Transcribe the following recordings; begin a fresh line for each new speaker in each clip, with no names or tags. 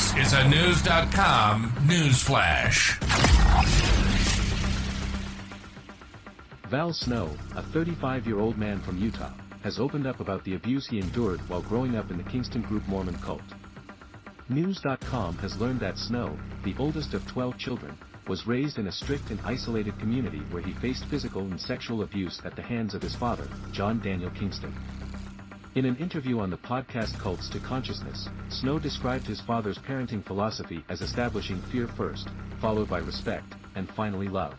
This is a News.com news flash.
Val Snow, a 35 year old man from Utah, has opened up about the abuse he endured while growing up in the Kingston Group Mormon cult. News.com has learned that Snow, the oldest of 12 children, was raised in a strict and isolated community where he faced physical and sexual abuse at the hands of his father, John Daniel Kingston. In an interview on the podcast Cults to Consciousness, Snow described his father's parenting philosophy as establishing fear first, followed by respect, and finally love.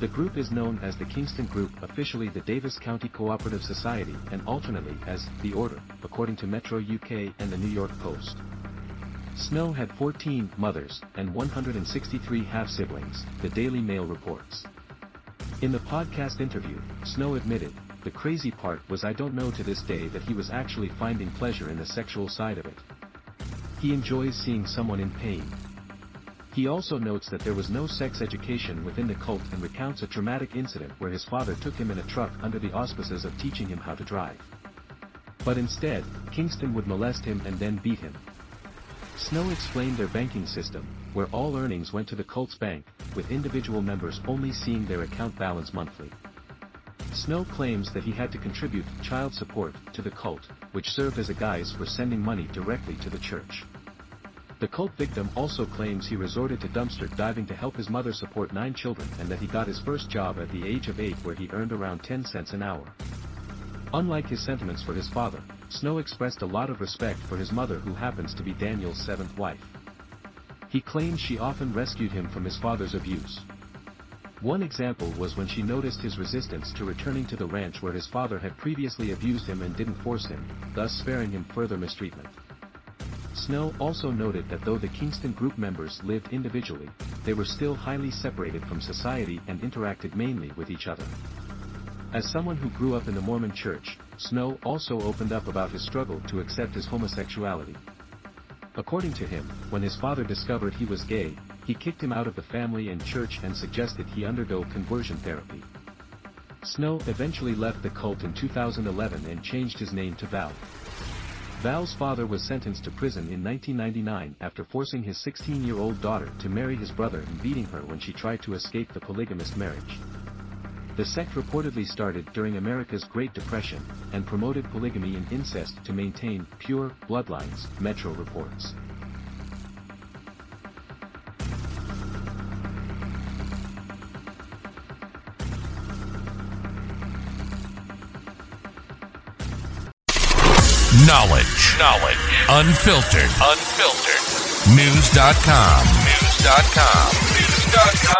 The group is known as the Kingston Group, officially the Davis County Cooperative Society, and alternately as The Order, according to Metro UK and the New York Post. Snow had 14 mothers and 163 half-siblings, the Daily Mail reports. In the podcast interview, Snow admitted, the crazy part was I don't know to this day that he was actually finding pleasure in the sexual side of it. He enjoys seeing someone in pain. He also notes that there was no sex education within the cult and recounts a traumatic incident where his father took him in a truck under the auspices of teaching him how to drive. But instead, Kingston would molest him and then beat him. Snow explained their banking system, where all earnings went to the cult's bank, with individual members only seeing their account balance monthly. Snow claims that he had to contribute child support to the cult, which served as a guise for sending money directly to the church. The cult victim also claims he resorted to dumpster diving to help his mother support nine children and that he got his first job at the age of eight where he earned around 10 cents an hour. Unlike his sentiments for his father, Snow expressed a lot of respect for his mother who happens to be Daniel's seventh wife. He claims she often rescued him from his father's abuse. One example was when she noticed his resistance to returning to the ranch where his father had previously abused him and didn't force him, thus sparing him further mistreatment. Snow also noted that though the Kingston group members lived individually, they were still highly separated from society and interacted mainly with each other. As someone who grew up in the Mormon church, Snow also opened up about his struggle to accept his homosexuality. According to him, when his father discovered he was gay, he kicked him out of the family and church and suggested he undergo conversion therapy. Snow eventually left the cult in 2011 and changed his name to Val. Val's father was sentenced to prison in 1999 after forcing his 16-year-old daughter to marry his brother and beating her when she tried to escape the polygamist marriage. The sect reportedly started during America's Great Depression, and promoted polygamy and incest to maintain pure bloodlines, Metro reports.
Knowledge. Knowledge. Unfiltered. Unfiltered. News.com. News.com. News.com.